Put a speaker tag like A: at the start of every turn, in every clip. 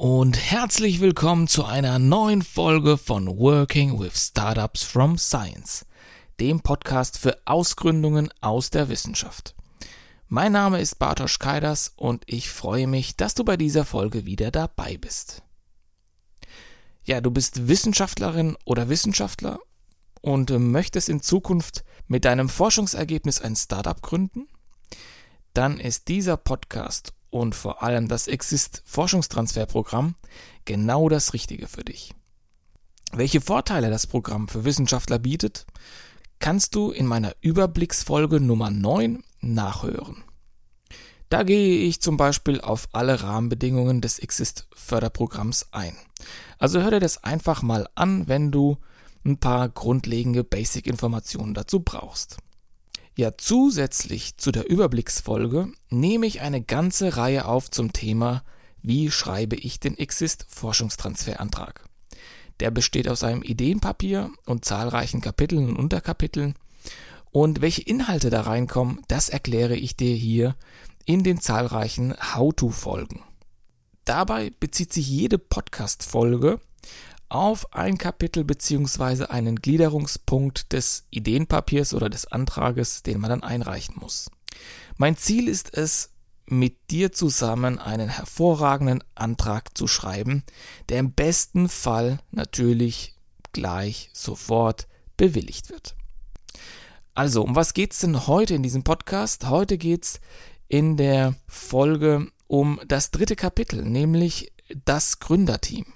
A: und herzlich willkommen zu einer neuen Folge von Working with Startups from Science, dem Podcast für Ausgründungen aus der Wissenschaft. Mein Name ist Bartosz Kaidas und ich freue mich, dass du bei dieser Folge wieder dabei bist. Ja, du bist Wissenschaftlerin oder Wissenschaftler und möchtest in Zukunft mit deinem Forschungsergebnis ein Startup gründen? Dann ist dieser Podcast und vor allem das Exist Forschungstransferprogramm genau das Richtige für dich. Welche Vorteile das Programm für Wissenschaftler bietet, kannst du in meiner Überblicksfolge Nummer 9 nachhören. Da gehe ich zum Beispiel auf alle Rahmenbedingungen des Exist Förderprogramms ein. Also hör dir das einfach mal an, wenn du ein paar grundlegende Basic-Informationen dazu brauchst. Ja, zusätzlich zu der Überblicksfolge nehme ich eine ganze Reihe auf zum Thema Wie schreibe ich den Exist Forschungstransferantrag? Der besteht aus einem Ideenpapier und zahlreichen Kapiteln und Unterkapiteln. Und welche Inhalte da reinkommen, das erkläre ich dir hier in den zahlreichen How-to-Folgen. Dabei bezieht sich jede Podcast-Folge auf ein Kapitel beziehungsweise einen Gliederungspunkt des Ideenpapiers oder des Antrages, den man dann einreichen muss. Mein Ziel ist es, mit dir zusammen einen hervorragenden Antrag zu schreiben, der im besten Fall natürlich gleich sofort bewilligt wird. Also, um was geht's denn heute in diesem Podcast? Heute geht's in der Folge um das dritte Kapitel, nämlich das Gründerteam.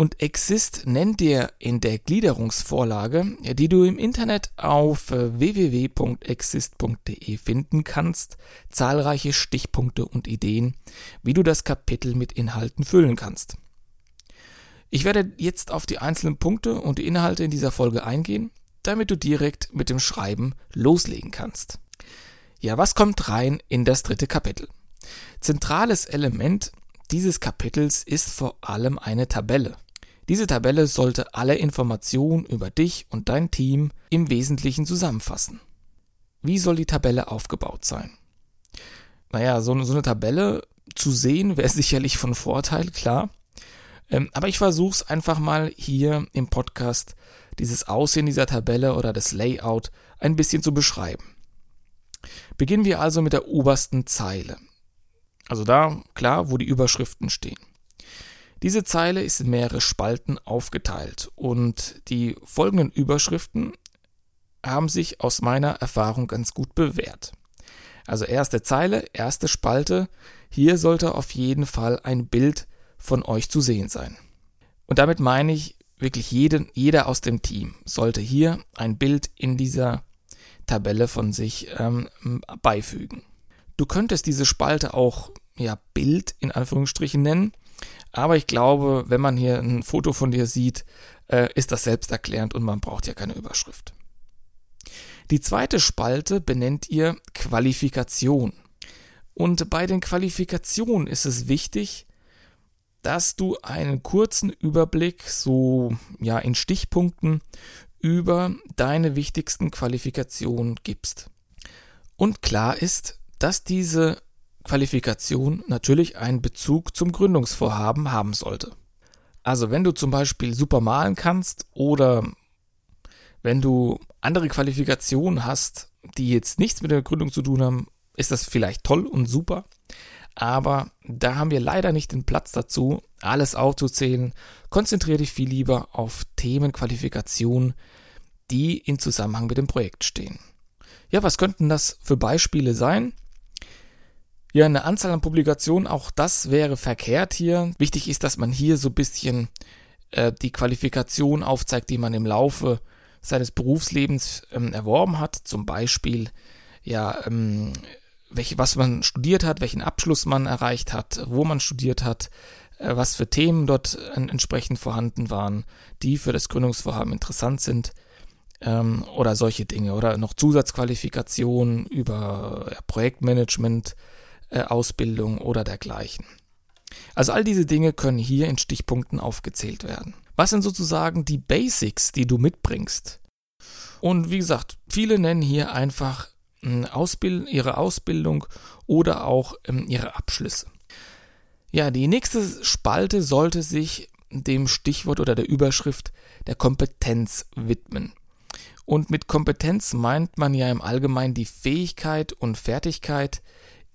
A: Und Exist nennt dir in der Gliederungsvorlage, die du im Internet auf äh, www.exist.de finden kannst, zahlreiche Stichpunkte und Ideen, wie du das Kapitel mit Inhalten füllen kannst. Ich werde jetzt auf die einzelnen Punkte und die Inhalte in dieser Folge eingehen, damit du direkt mit dem Schreiben loslegen kannst. Ja, was kommt rein in das dritte Kapitel? Zentrales Element dieses Kapitels ist vor allem eine Tabelle. Diese Tabelle sollte alle Informationen über dich und dein Team im Wesentlichen zusammenfassen. Wie soll die Tabelle aufgebaut sein? Naja, so, so eine Tabelle zu sehen wäre sicherlich von Vorteil, klar. Ähm, aber ich versuche es einfach mal hier im Podcast, dieses Aussehen dieser Tabelle oder das Layout ein bisschen zu beschreiben. Beginnen wir also mit der obersten Zeile. Also da, klar, wo die Überschriften stehen. Diese Zeile ist in mehrere Spalten aufgeteilt und die folgenden Überschriften haben sich aus meiner Erfahrung ganz gut bewährt. Also erste Zeile, erste Spalte, hier sollte auf jeden Fall ein Bild von euch zu sehen sein. Und damit meine ich wirklich jeden, jeder aus dem Team sollte hier ein Bild in dieser Tabelle von sich ähm, beifügen. Du könntest diese Spalte auch ja Bild in Anführungsstrichen nennen aber ich glaube, wenn man hier ein Foto von dir sieht, äh, ist das selbsterklärend und man braucht ja keine Überschrift. Die zweite Spalte benennt ihr Qualifikation. Und bei den Qualifikationen ist es wichtig, dass du einen kurzen Überblick, so ja in Stichpunkten, über deine wichtigsten Qualifikationen gibst. Und klar ist, dass diese Qualifikation natürlich einen Bezug zum Gründungsvorhaben haben sollte. Also wenn du zum Beispiel super malen kannst oder wenn du andere Qualifikationen hast, die jetzt nichts mit der Gründung zu tun haben, ist das vielleicht toll und super. Aber da haben wir leider nicht den Platz dazu, alles aufzuzählen. Konzentriere dich viel lieber auf Themenqualifikationen, die in Zusammenhang mit dem Projekt stehen. Ja, was könnten das für Beispiele sein? Ja, eine Anzahl an Publikationen, auch das wäre verkehrt hier. Wichtig ist, dass man hier so ein bisschen äh, die Qualifikation aufzeigt, die man im Laufe seines Berufslebens ähm, erworben hat. Zum Beispiel, ja, ähm, welche, was man studiert hat, welchen Abschluss man erreicht hat, wo man studiert hat, äh, was für Themen dort äh, entsprechend vorhanden waren, die für das Gründungsvorhaben interessant sind ähm, oder solche Dinge oder noch Zusatzqualifikationen über ja, Projektmanagement, Ausbildung oder dergleichen. Also all diese Dinge können hier in Stichpunkten aufgezählt werden. Was sind sozusagen die Basics, die du mitbringst? Und wie gesagt, viele nennen hier einfach hm, Ausbild ihre Ausbildung oder auch ähm, ihre Abschlüsse. Ja, die nächste Spalte sollte sich dem Stichwort oder der Überschrift der Kompetenz widmen. Und mit Kompetenz meint man ja im Allgemeinen die Fähigkeit und Fertigkeit,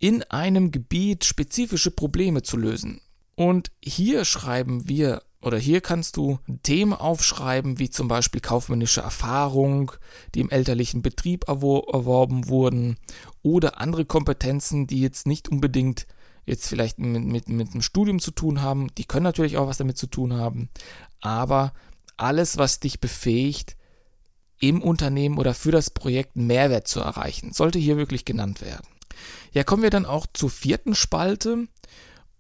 A: in einem Gebiet spezifische Probleme zu lösen. Und hier schreiben wir oder hier kannst du Themen aufschreiben, wie zum Beispiel kaufmännische Erfahrung, die im elterlichen Betrieb erworben wurden, oder andere Kompetenzen, die jetzt nicht unbedingt jetzt vielleicht mit, mit, mit dem Studium zu tun haben. Die können natürlich auch was damit zu tun haben. Aber alles, was dich befähigt, im Unternehmen oder für das Projekt Mehrwert zu erreichen, sollte hier wirklich genannt werden. Ja, kommen wir dann auch zur vierten Spalte.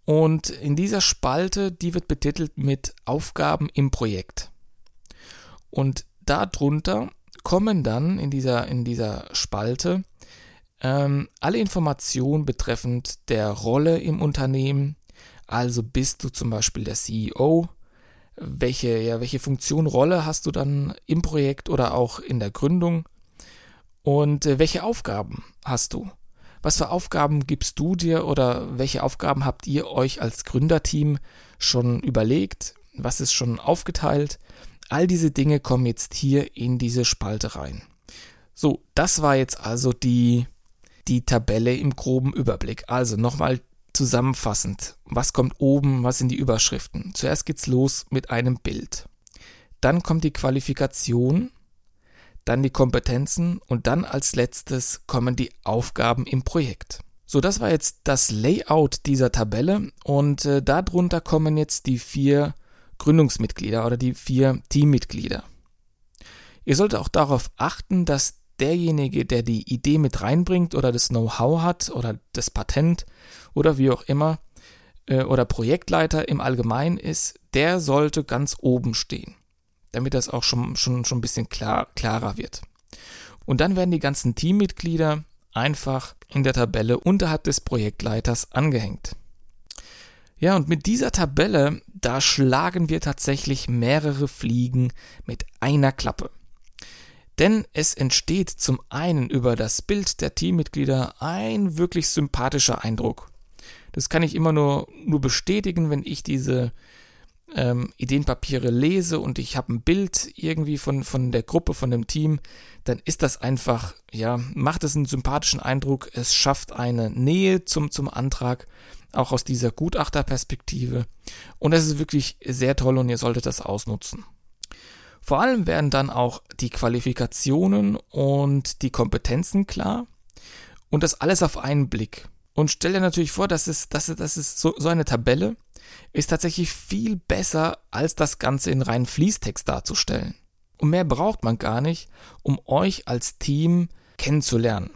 A: Und in dieser Spalte, die wird betitelt mit Aufgaben im Projekt. Und darunter kommen dann in dieser, in dieser Spalte ähm, alle Informationen betreffend der Rolle im Unternehmen. Also bist du zum Beispiel der CEO, welche, ja, welche Funktion, Rolle hast du dann im Projekt oder auch in der Gründung und äh, welche Aufgaben hast du? Was für Aufgaben gibst du dir oder welche Aufgaben habt ihr euch als Gründerteam schon überlegt? Was ist schon aufgeteilt? All diese Dinge kommen jetzt hier in diese Spalte rein. So, das war jetzt also die, die Tabelle im groben Überblick. Also nochmal zusammenfassend. Was kommt oben? Was sind die Überschriften? Zuerst geht's los mit einem Bild. Dann kommt die Qualifikation dann die Kompetenzen und dann als letztes kommen die Aufgaben im Projekt. So, das war jetzt das Layout dieser Tabelle und äh, darunter kommen jetzt die vier Gründungsmitglieder oder die vier Teammitglieder. Ihr solltet auch darauf achten, dass derjenige, der die Idee mit reinbringt oder das Know-how hat oder das Patent oder wie auch immer äh, oder Projektleiter im Allgemeinen ist, der sollte ganz oben stehen damit das auch schon, schon, schon ein bisschen klar, klarer wird. Und dann werden die ganzen Teammitglieder einfach in der Tabelle unterhalb des Projektleiters angehängt. Ja, und mit dieser Tabelle, da schlagen wir tatsächlich mehrere Fliegen mit einer Klappe. Denn es entsteht zum einen über das Bild der Teammitglieder ein wirklich sympathischer Eindruck. Das kann ich immer nur, nur bestätigen, wenn ich diese ähm, Ideenpapiere lese und ich habe ein Bild irgendwie von, von der Gruppe, von dem Team, dann ist das einfach, ja, macht es einen sympathischen Eindruck. Es schafft eine Nähe zum, zum Antrag, auch aus dieser Gutachterperspektive. Und es ist wirklich sehr toll und ihr solltet das ausnutzen. Vor allem werden dann auch die Qualifikationen und die Kompetenzen klar und das alles auf einen Blick. Und stell dir natürlich vor, dass es, dass es, dass es so, so eine Tabelle ist tatsächlich viel besser, als das Ganze in reinen Fließtext darzustellen. Und mehr braucht man gar nicht, um euch als Team kennenzulernen.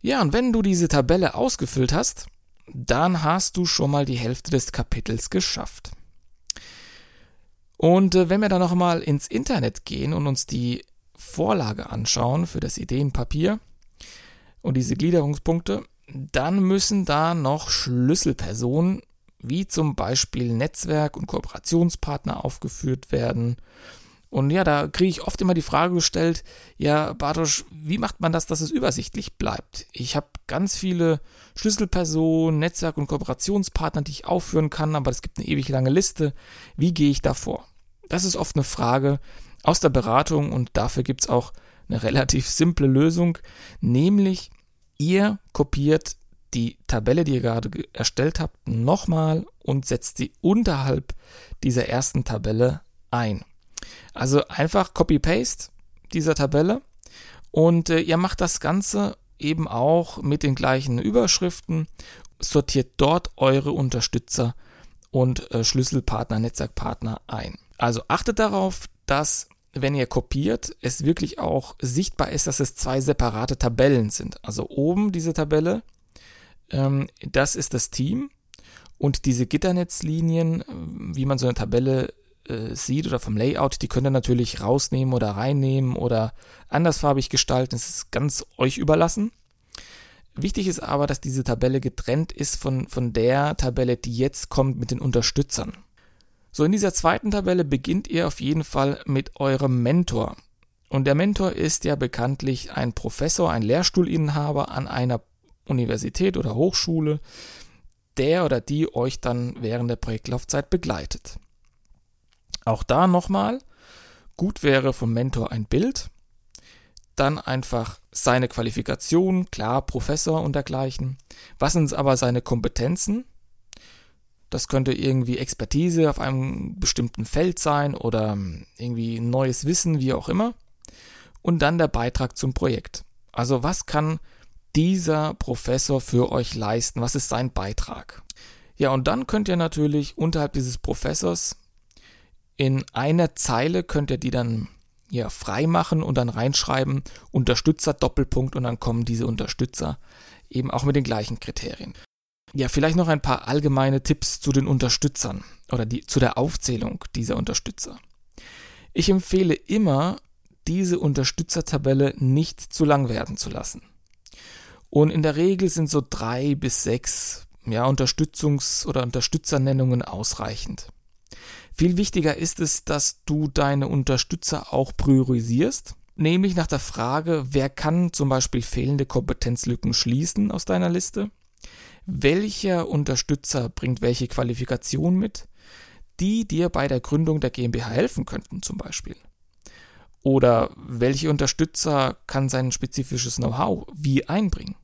A: Ja, und wenn du diese Tabelle ausgefüllt hast, dann hast du schon mal die Hälfte des Kapitels geschafft. Und äh, wenn wir dann nochmal ins Internet gehen und uns die Vorlage anschauen für das Ideenpapier und diese Gliederungspunkte, dann müssen da noch Schlüsselpersonen wie zum Beispiel Netzwerk und Kooperationspartner aufgeführt werden. Und ja, da kriege ich oft immer die Frage gestellt, ja, Bartosch, wie macht man das, dass es übersichtlich bleibt? Ich habe ganz viele Schlüsselpersonen, Netzwerk- und Kooperationspartner, die ich aufführen kann, aber es gibt eine ewig lange Liste. Wie gehe ich da vor? Das ist oft eine Frage aus der Beratung und dafür gibt es auch eine relativ simple Lösung, nämlich ihr kopiert die Tabelle, die ihr gerade erstellt habt, nochmal und setzt sie unterhalb dieser ersten Tabelle ein. Also einfach Copy-Paste dieser Tabelle und äh, ihr macht das Ganze eben auch mit den gleichen Überschriften, sortiert dort eure Unterstützer und äh, Schlüsselpartner, Netzwerkpartner ein. Also achtet darauf, dass wenn ihr kopiert, es wirklich auch sichtbar ist, dass es zwei separate Tabellen sind. Also oben diese Tabelle ähm, das ist das Team und diese Gitternetzlinien, wie man so eine Tabelle äh, sieht oder vom Layout, die könnt ihr natürlich rausnehmen oder reinnehmen oder andersfarbig gestalten. Das ist ganz euch überlassen. Wichtig ist aber, dass diese Tabelle getrennt ist von, von der Tabelle, die jetzt kommt mit den Unterstützern. So, in dieser zweiten Tabelle beginnt ihr auf jeden Fall mit eurem Mentor. Und der Mentor ist ja bekanntlich ein Professor, ein Lehrstuhlinhaber an einer Universität oder Hochschule, der oder die euch dann während der Projektlaufzeit begleitet. Auch da nochmal, gut wäre vom Mentor ein Bild, dann einfach seine Qualifikation, klar, Professor und dergleichen. Was sind aber seine Kompetenzen? Das könnte irgendwie Expertise auf einem bestimmten Feld sein oder irgendwie neues Wissen, wie auch immer. Und dann der Beitrag zum Projekt. Also was kann dieser Professor für euch leisten? Was ist sein Beitrag? Ja, und dann könnt ihr natürlich unterhalb dieses Professors in einer Zeile könnt ihr die dann ja, freimachen und dann reinschreiben Unterstützer Doppelpunkt und dann kommen diese Unterstützer eben auch mit den gleichen Kriterien. Ja, vielleicht noch ein paar allgemeine Tipps zu den Unterstützern oder die, zu der Aufzählung dieser Unterstützer. Ich empfehle immer, diese Unterstützertabelle nicht zu lang werden zu lassen. Und in der Regel sind so drei bis sechs ja, Unterstützungs- oder Unterstützernennungen ausreichend. Viel wichtiger ist es, dass du deine Unterstützer auch priorisierst, nämlich nach der Frage, wer kann zum Beispiel fehlende Kompetenzlücken schließen aus deiner Liste, welcher Unterstützer bringt welche Qualifikation mit, die dir bei der Gründung der GmbH helfen könnten zum Beispiel. Oder welche Unterstützer kann sein spezifisches Know-how wie einbringen.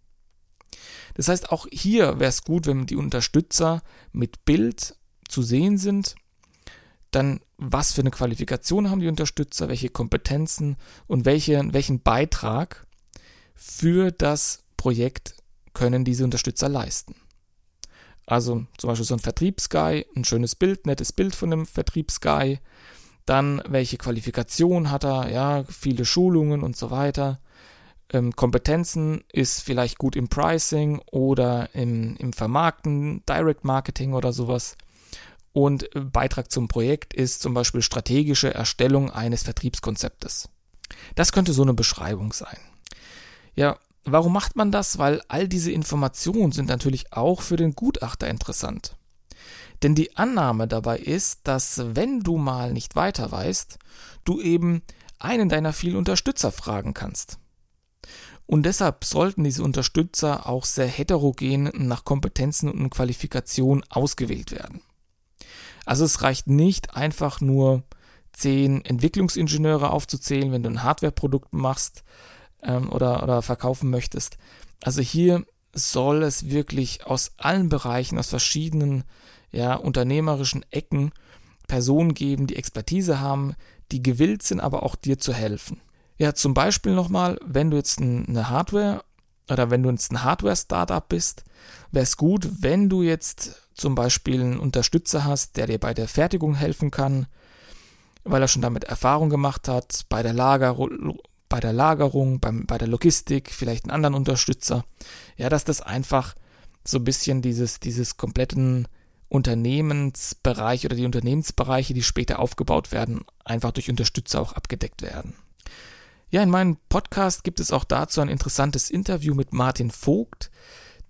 A: Das heißt, auch hier wäre es gut, wenn die Unterstützer mit Bild zu sehen sind, dann was für eine Qualifikation haben die Unterstützer, welche Kompetenzen und welche, welchen Beitrag für das Projekt können diese Unterstützer leisten. Also zum Beispiel so ein Vertriebsguy, ein schönes Bild, nettes Bild von einem Vertriebsguy. Dann, welche Qualifikation hat er? Ja, viele Schulungen und so weiter. Ähm, Kompetenzen ist vielleicht gut im Pricing oder im, im Vermarkten, Direct Marketing oder sowas. Und Beitrag zum Projekt ist zum Beispiel strategische Erstellung eines Vertriebskonzeptes. Das könnte so eine Beschreibung sein. Ja, Warum macht man das? Weil all diese Informationen sind natürlich auch für den Gutachter interessant. Denn die Annahme dabei ist, dass wenn du mal nicht weiter weißt, du eben einen deiner vielen Unterstützer fragen kannst. Und deshalb sollten diese Unterstützer auch sehr heterogen nach Kompetenzen und Qualifikationen ausgewählt werden. Also es reicht nicht einfach nur zehn Entwicklungsingenieure aufzuzählen, wenn du ein Hardwareprodukt machst, ähm, oder, oder verkaufen möchtest. Also hier soll es wirklich aus allen Bereichen, aus verschiedenen ja, unternehmerischen Ecken Personen geben, die Expertise haben, die gewillt sind, aber auch dir zu helfen. Ja, zum Beispiel nochmal, wenn du jetzt eine Hardware oder wenn du jetzt ein Hardware-Startup bist, wäre es gut, wenn du jetzt zum Beispiel einen Unterstützer hast, der dir bei der Fertigung helfen kann, weil er schon damit Erfahrung gemacht hat, bei der Lager bei der Lagerung, beim, bei der Logistik, vielleicht einen anderen Unterstützer. Ja, dass das einfach so ein bisschen dieses, dieses kompletten Unternehmensbereich oder die Unternehmensbereiche, die später aufgebaut werden, einfach durch Unterstützer auch abgedeckt werden. Ja, in meinem Podcast gibt es auch dazu ein interessantes Interview mit Martin Vogt,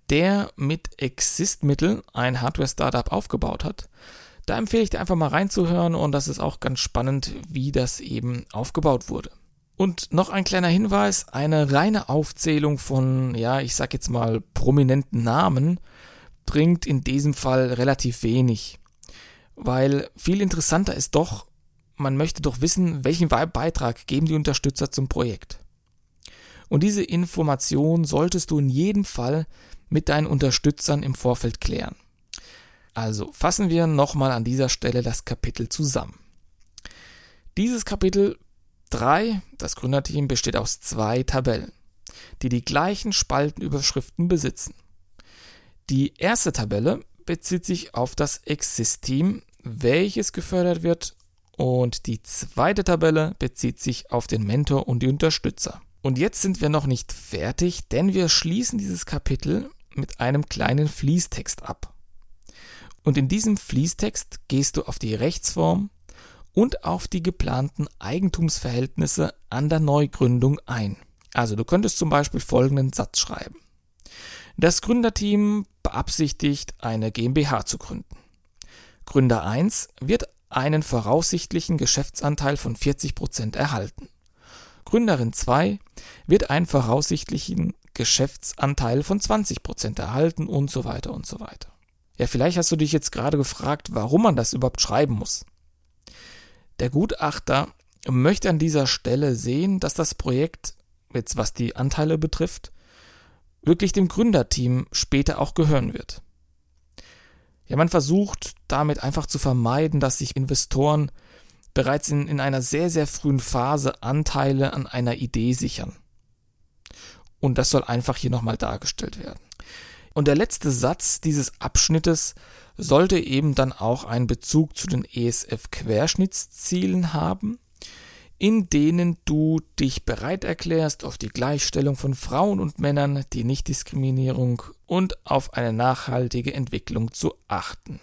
A: der mit Exist-Mitteln ein Hardware-Startup aufgebaut hat. Da empfehle ich dir einfach mal reinzuhören und das ist auch ganz spannend, wie das eben aufgebaut wurde. Und noch ein kleiner Hinweis, eine reine Aufzählung von, ja, ich sag jetzt mal prominenten Namen bringt in diesem Fall relativ wenig. Weil viel interessanter ist doch, man möchte doch wissen, welchen Beitrag geben die Unterstützer zum Projekt. Und diese Information solltest du in jedem Fall mit deinen Unterstützern im Vorfeld klären. Also fassen wir nochmal an dieser Stelle das Kapitel zusammen. Dieses Kapitel 3. Das Gründerteam besteht aus zwei Tabellen, die die gleichen Spaltenüberschriften besitzen. Die erste Tabelle bezieht sich auf das Exist-Team, welches gefördert wird, und die zweite Tabelle bezieht sich auf den Mentor und die Unterstützer. Und jetzt sind wir noch nicht fertig, denn wir schließen dieses Kapitel mit einem kleinen Fließtext ab. Und in diesem Fließtext gehst du auf die Rechtsform und auf die geplanten Eigentumsverhältnisse an der Neugründung ein. Also du könntest zum Beispiel folgenden Satz schreiben. Das Gründerteam beabsichtigt, eine GmbH zu gründen. Gründer 1 wird einen voraussichtlichen Geschäftsanteil von 40% erhalten. Gründerin 2 wird einen voraussichtlichen Geschäftsanteil von 20% erhalten und so weiter und so weiter. Ja, vielleicht hast du dich jetzt gerade gefragt, warum man das überhaupt schreiben muss. Der Gutachter möchte an dieser Stelle sehen, dass das Projekt, jetzt was die Anteile betrifft, wirklich dem Gründerteam später auch gehören wird. Ja, man versucht damit einfach zu vermeiden, dass sich Investoren bereits in, in einer sehr, sehr frühen Phase Anteile an einer Idee sichern. Und das soll einfach hier nochmal dargestellt werden. Und der letzte Satz dieses Abschnittes sollte eben dann auch einen Bezug zu den ESF-Querschnittszielen haben in denen du dich bereit erklärst, auf die Gleichstellung von Frauen und Männern, die Nichtdiskriminierung und auf eine nachhaltige Entwicklung zu achten.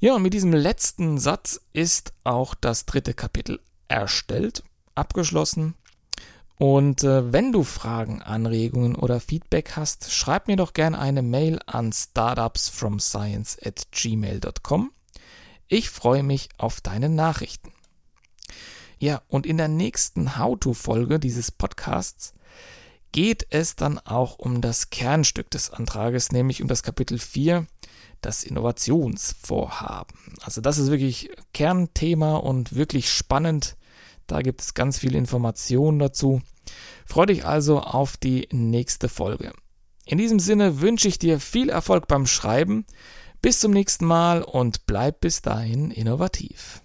A: Ja, und mit diesem letzten Satz ist auch das dritte Kapitel erstellt, abgeschlossen. Und äh, wenn du Fragen, Anregungen oder Feedback hast, schreib mir doch gerne eine Mail an startupsfromscience at gmail.com. Ich freue mich auf deine Nachrichten. Ja, und in der nächsten How-To-Folge dieses Podcasts geht es dann auch um das Kernstück des Antrages, nämlich um das Kapitel 4, das Innovationsvorhaben. Also das ist wirklich Kernthema und wirklich spannend. Da gibt es ganz viele Informationen dazu. Freue dich also auf die nächste Folge. In diesem Sinne wünsche ich dir viel Erfolg beim Schreiben. Bis zum nächsten Mal und bleib bis dahin innovativ.